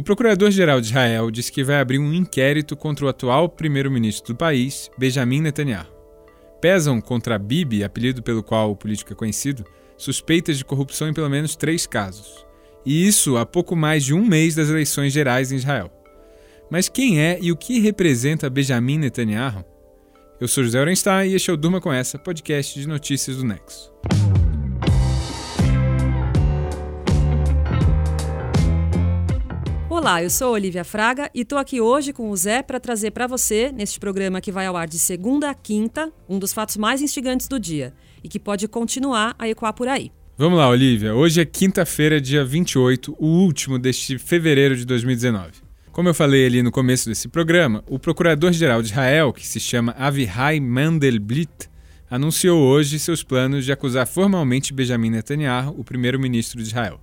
O procurador-geral de Israel disse que vai abrir um inquérito contra o atual primeiro-ministro do país, Benjamin Netanyahu. Pesam contra Bibi, apelido pelo qual o político é conhecido, suspeitas de corrupção em pelo menos três casos. E isso há pouco mais de um mês das eleições gerais em Israel. Mas quem é e o que representa Benjamin Netanyahu? Eu sou José Orenstein e este é o Durma Com Essa, podcast de notícias do Nexo. Olá, eu sou Olivia Fraga e estou aqui hoje com o Zé para trazer para você, neste programa que vai ao ar de segunda a quinta, um dos fatos mais instigantes do dia e que pode continuar a ecoar por aí. Vamos lá, Olivia. Hoje é quinta-feira, dia 28, o último deste fevereiro de 2019. Como eu falei ali no começo desse programa, o procurador-geral de Israel, que se chama Avihai Mandelblit, anunciou hoje seus planos de acusar formalmente Benjamin Netanyahu, o primeiro-ministro de Israel.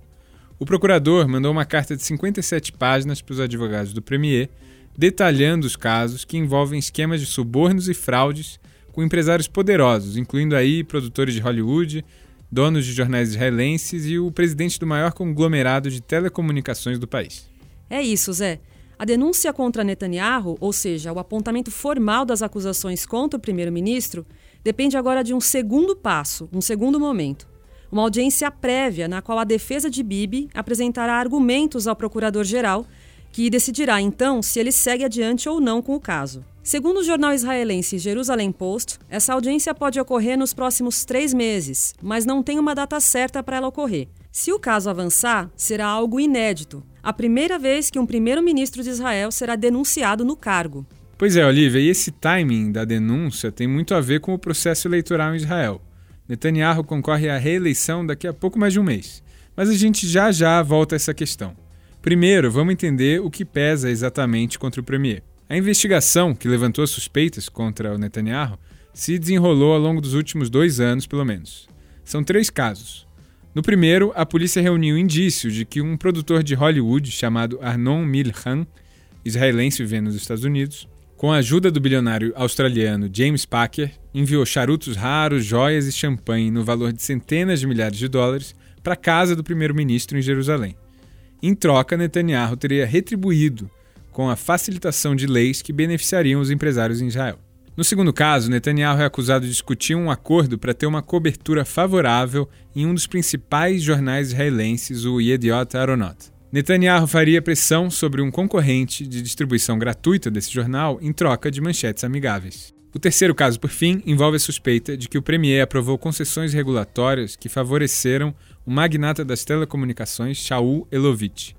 O procurador mandou uma carta de 57 páginas para os advogados do Premier, detalhando os casos que envolvem esquemas de subornos e fraudes com empresários poderosos, incluindo aí produtores de Hollywood, donos de jornais israelenses e o presidente do maior conglomerado de telecomunicações do país. É isso, Zé. A denúncia contra Netanyahu, ou seja, o apontamento formal das acusações contra o primeiro-ministro, depende agora de um segundo passo, um segundo momento uma audiência prévia na qual a defesa de Bibi apresentará argumentos ao procurador-geral, que decidirá então se ele segue adiante ou não com o caso. Segundo o jornal israelense Jerusalem Post, essa audiência pode ocorrer nos próximos três meses, mas não tem uma data certa para ela ocorrer. Se o caso avançar, será algo inédito a primeira vez que um primeiro-ministro de Israel será denunciado no cargo. Pois é, Olivia, e esse timing da denúncia tem muito a ver com o processo eleitoral em Israel. Netanyahu concorre à reeleição daqui a pouco mais de um mês. Mas a gente já já volta a essa questão. Primeiro, vamos entender o que pesa exatamente contra o Premier. A investigação que levantou suspeitas contra o Netanyahu se desenrolou ao longo dos últimos dois anos, pelo menos. São três casos. No primeiro, a polícia reuniu indícios de que um produtor de Hollywood chamado Arnon Milchan, israelense vivendo nos Estados Unidos, com a ajuda do bilionário australiano James Packer, enviou charutos raros, joias e champanhe no valor de centenas de milhares de dólares para a casa do primeiro-ministro em Jerusalém. Em troca, Netanyahu teria retribuído com a facilitação de leis que beneficiariam os empresários em Israel. No segundo caso, Netanyahu é acusado de discutir um acordo para ter uma cobertura favorável em um dos principais jornais israelenses, o Yediot Aronot. Netanyahu faria pressão sobre um concorrente de distribuição gratuita desse jornal em troca de manchetes amigáveis. O terceiro caso, por fim, envolve a suspeita de que o Premier aprovou concessões regulatórias que favoreceram o magnata das telecomunicações Shaul Elovitch.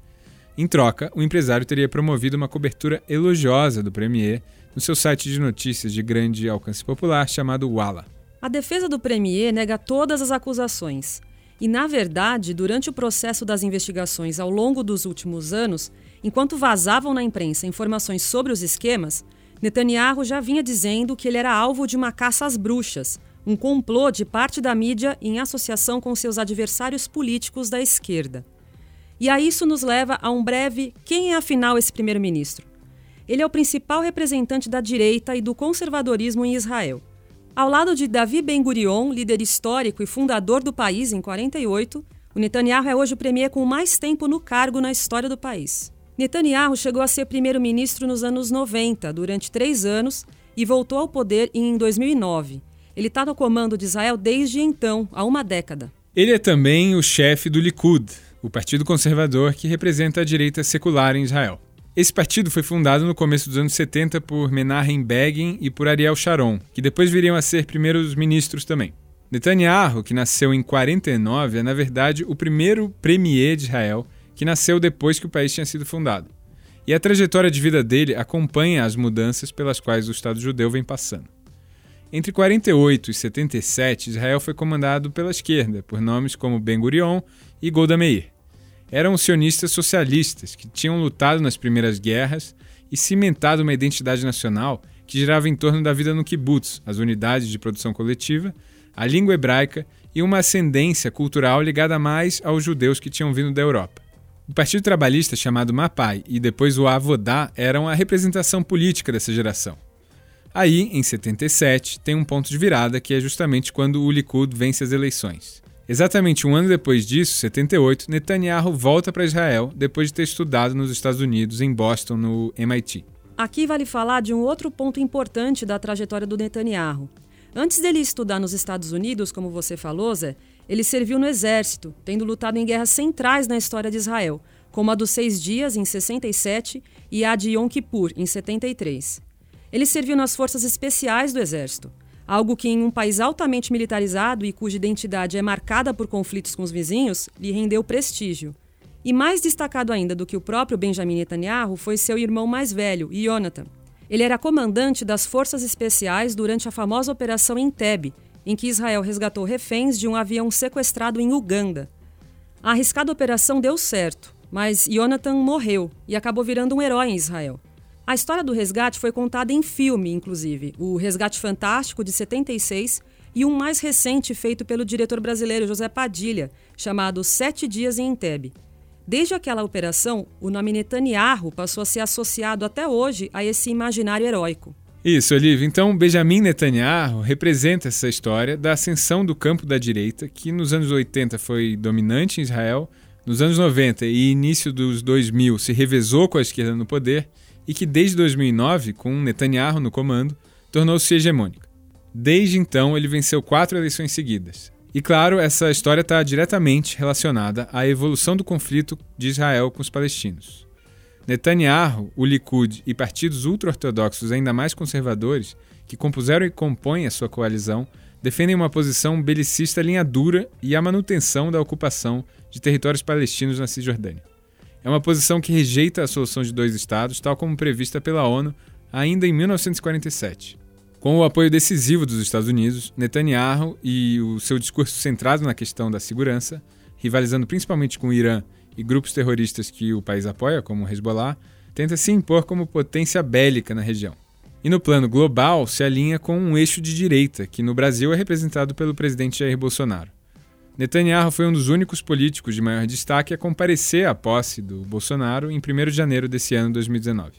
Em troca, o empresário teria promovido uma cobertura elogiosa do Premier no seu site de notícias de grande alcance popular chamado Walla. A defesa do Premier nega todas as acusações, e, na verdade, durante o processo das investigações ao longo dos últimos anos, enquanto vazavam na imprensa informações sobre os esquemas, Netanyahu já vinha dizendo que ele era alvo de uma caça às bruxas, um complô de parte da mídia em associação com seus adversários políticos da esquerda. E a isso nos leva a um breve quem é afinal esse primeiro-ministro? Ele é o principal representante da direita e do conservadorismo em Israel. Ao lado de Davi Ben-Gurion, líder histórico e fundador do país em 48, o Netanyahu é hoje o premier com mais tempo no cargo na história do país. Netanyahu chegou a ser primeiro-ministro nos anos 90, durante três anos, e voltou ao poder em 2009. Ele está no comando de Israel desde então, há uma década. Ele é também o chefe do Likud, o partido conservador que representa a direita secular em Israel. Esse partido foi fundado no começo dos anos 70 por Menachem Begin e por Ariel Sharon, que depois viriam a ser primeiros ministros também. Netanyahu, que nasceu em 49, é na verdade o primeiro premier de Israel que nasceu depois que o país tinha sido fundado. E a trajetória de vida dele acompanha as mudanças pelas quais o Estado judeu vem passando. Entre 48 e 77, Israel foi comandado pela esquerda, por nomes como Ben Gurion e Golda Meir eram sionistas socialistas que tinham lutado nas primeiras guerras e cimentado uma identidade nacional que girava em torno da vida no kibbutz, as unidades de produção coletiva, a língua hebraica e uma ascendência cultural ligada mais aos judeus que tinham vindo da Europa. O Partido Trabalhista, chamado Mapai, e depois o Avodá, eram a representação política dessa geração. Aí, em 77, tem um ponto de virada que é justamente quando o Likud vence as eleições. Exatamente um ano depois disso, 78, Netanyahu volta para Israel depois de ter estudado nos Estados Unidos, em Boston, no MIT. Aqui vale falar de um outro ponto importante da trajetória do Netanyahu. Antes dele estudar nos Estados Unidos, como você falou, Zé, ele serviu no exército, tendo lutado em guerras centrais na história de Israel, como a dos Seis Dias, em 67, e a de Yom Kippur, em 73. Ele serviu nas forças especiais do exército, algo que, em um país altamente militarizado e cuja identidade é marcada por conflitos com os vizinhos, lhe rendeu prestígio. E mais destacado ainda do que o próprio Benjamin Netanyahu foi seu irmão mais velho, Jonathan. Ele era comandante das forças especiais durante a famosa Operação Entebbe, em que Israel resgatou reféns de um avião sequestrado em Uganda. A arriscada operação deu certo, mas Jonathan morreu e acabou virando um herói em Israel. A história do resgate foi contada em filme, inclusive, o Resgate Fantástico de 76 e um mais recente feito pelo diretor brasileiro José Padilha, chamado Sete Dias em Entebbe. Desde aquela operação, o nome Netanyahu passou a ser associado até hoje a esse imaginário heróico. Isso, Olivia. Então, Benjamin Netanyahu representa essa história da ascensão do campo da direita, que nos anos 80 foi dominante em Israel, nos anos 90 e início dos 2000 se revezou com a esquerda no poder e que desde 2009, com Netanyahu no comando, tornou-se hegemônica. Desde então, ele venceu quatro eleições seguidas. E claro, essa história está diretamente relacionada à evolução do conflito de Israel com os palestinos. Netanyahu, o Likud e partidos ultra-ortodoxos ainda mais conservadores, que compuseram e compõem a sua coalizão, defendem uma posição belicista linha dura e a manutenção da ocupação de territórios palestinos na Cisjordânia. É uma posição que rejeita a solução de dois estados, tal como prevista pela ONU ainda em 1947. Com o apoio decisivo dos Estados Unidos, Netanyahu e o seu discurso centrado na questão da segurança, rivalizando principalmente com o Irã e grupos terroristas que o país apoia, como o Hezbollah, tenta se impor como potência bélica na região. E no plano global, se alinha com um eixo de direita, que no Brasil é representado pelo presidente Jair Bolsonaro. Netanyahu foi um dos únicos políticos de maior destaque a comparecer à posse do Bolsonaro em 1 de janeiro desse ano 2019.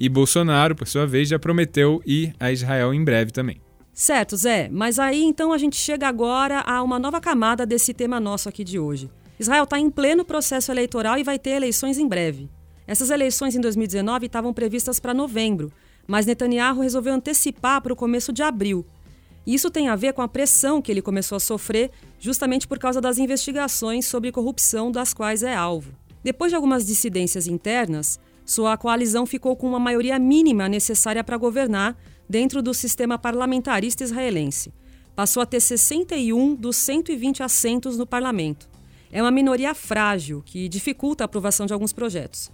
E Bolsonaro, por sua vez, já prometeu ir a Israel em breve também. Certo, Zé, mas aí então a gente chega agora a uma nova camada desse tema nosso aqui de hoje. Israel está em pleno processo eleitoral e vai ter eleições em breve. Essas eleições em 2019 estavam previstas para novembro, mas Netanyahu resolveu antecipar para o começo de abril, isso tem a ver com a pressão que ele começou a sofrer justamente por causa das investigações sobre corrupção das quais é alvo. Depois de algumas dissidências internas, sua coalizão ficou com uma maioria mínima necessária para governar dentro do sistema parlamentarista israelense. Passou a ter 61 dos 120 assentos no parlamento. É uma minoria frágil que dificulta a aprovação de alguns projetos.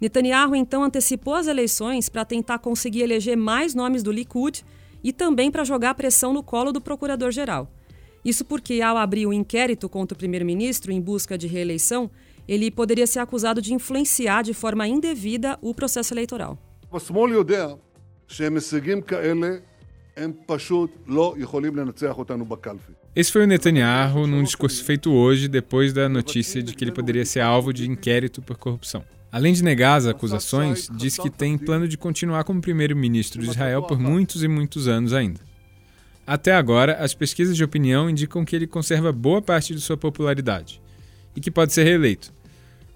Netanyahu então antecipou as eleições para tentar conseguir eleger mais nomes do Likud e também para jogar pressão no colo do procurador-geral. Isso porque, ao abrir o um inquérito contra o primeiro-ministro em busca de reeleição, ele poderia ser acusado de influenciar de forma indevida o processo eleitoral. Esse foi o Netanyahu num discurso feito hoje, depois da notícia de que ele poderia ser alvo de inquérito por corrupção. Além de negar as acusações, diz que tem plano de continuar como primeiro-ministro de Israel por muitos e muitos anos ainda. Até agora, as pesquisas de opinião indicam que ele conserva boa parte de sua popularidade e que pode ser reeleito.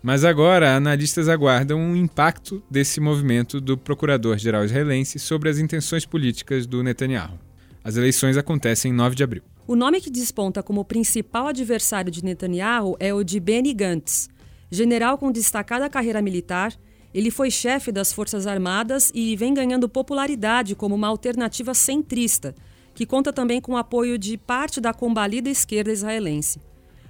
Mas agora, analistas aguardam um impacto desse movimento do procurador-geral israelense sobre as intenções políticas do Netanyahu. As eleições acontecem em 9 de abril. O nome que desponta como principal adversário de Netanyahu é o de Benny Gantz General com destacada carreira militar, ele foi chefe das Forças Armadas e vem ganhando popularidade como uma alternativa centrista, que conta também com o apoio de parte da combalida esquerda israelense.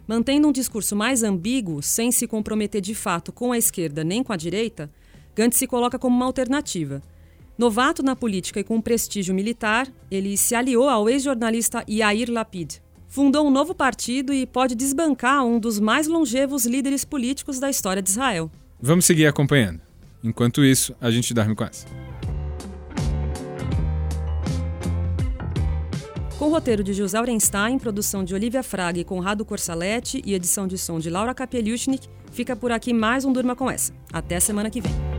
Mantendo um discurso mais ambíguo, sem se comprometer de fato com a esquerda nem com a direita, Gantz se coloca como uma alternativa. Novato na política e com prestígio militar, ele se aliou ao ex-jornalista Yair Lapid fundou um novo partido e pode desbancar um dos mais longevos líderes políticos da história de Israel. Vamos seguir acompanhando. Enquanto isso, a gente dorme com essa. Com o roteiro de José Aurenstein, produção de Olivia Fraga e Conrado Corsaletti e edição de som de Laura Kapeliushnik, fica por aqui mais um Durma com essa. Até semana que vem.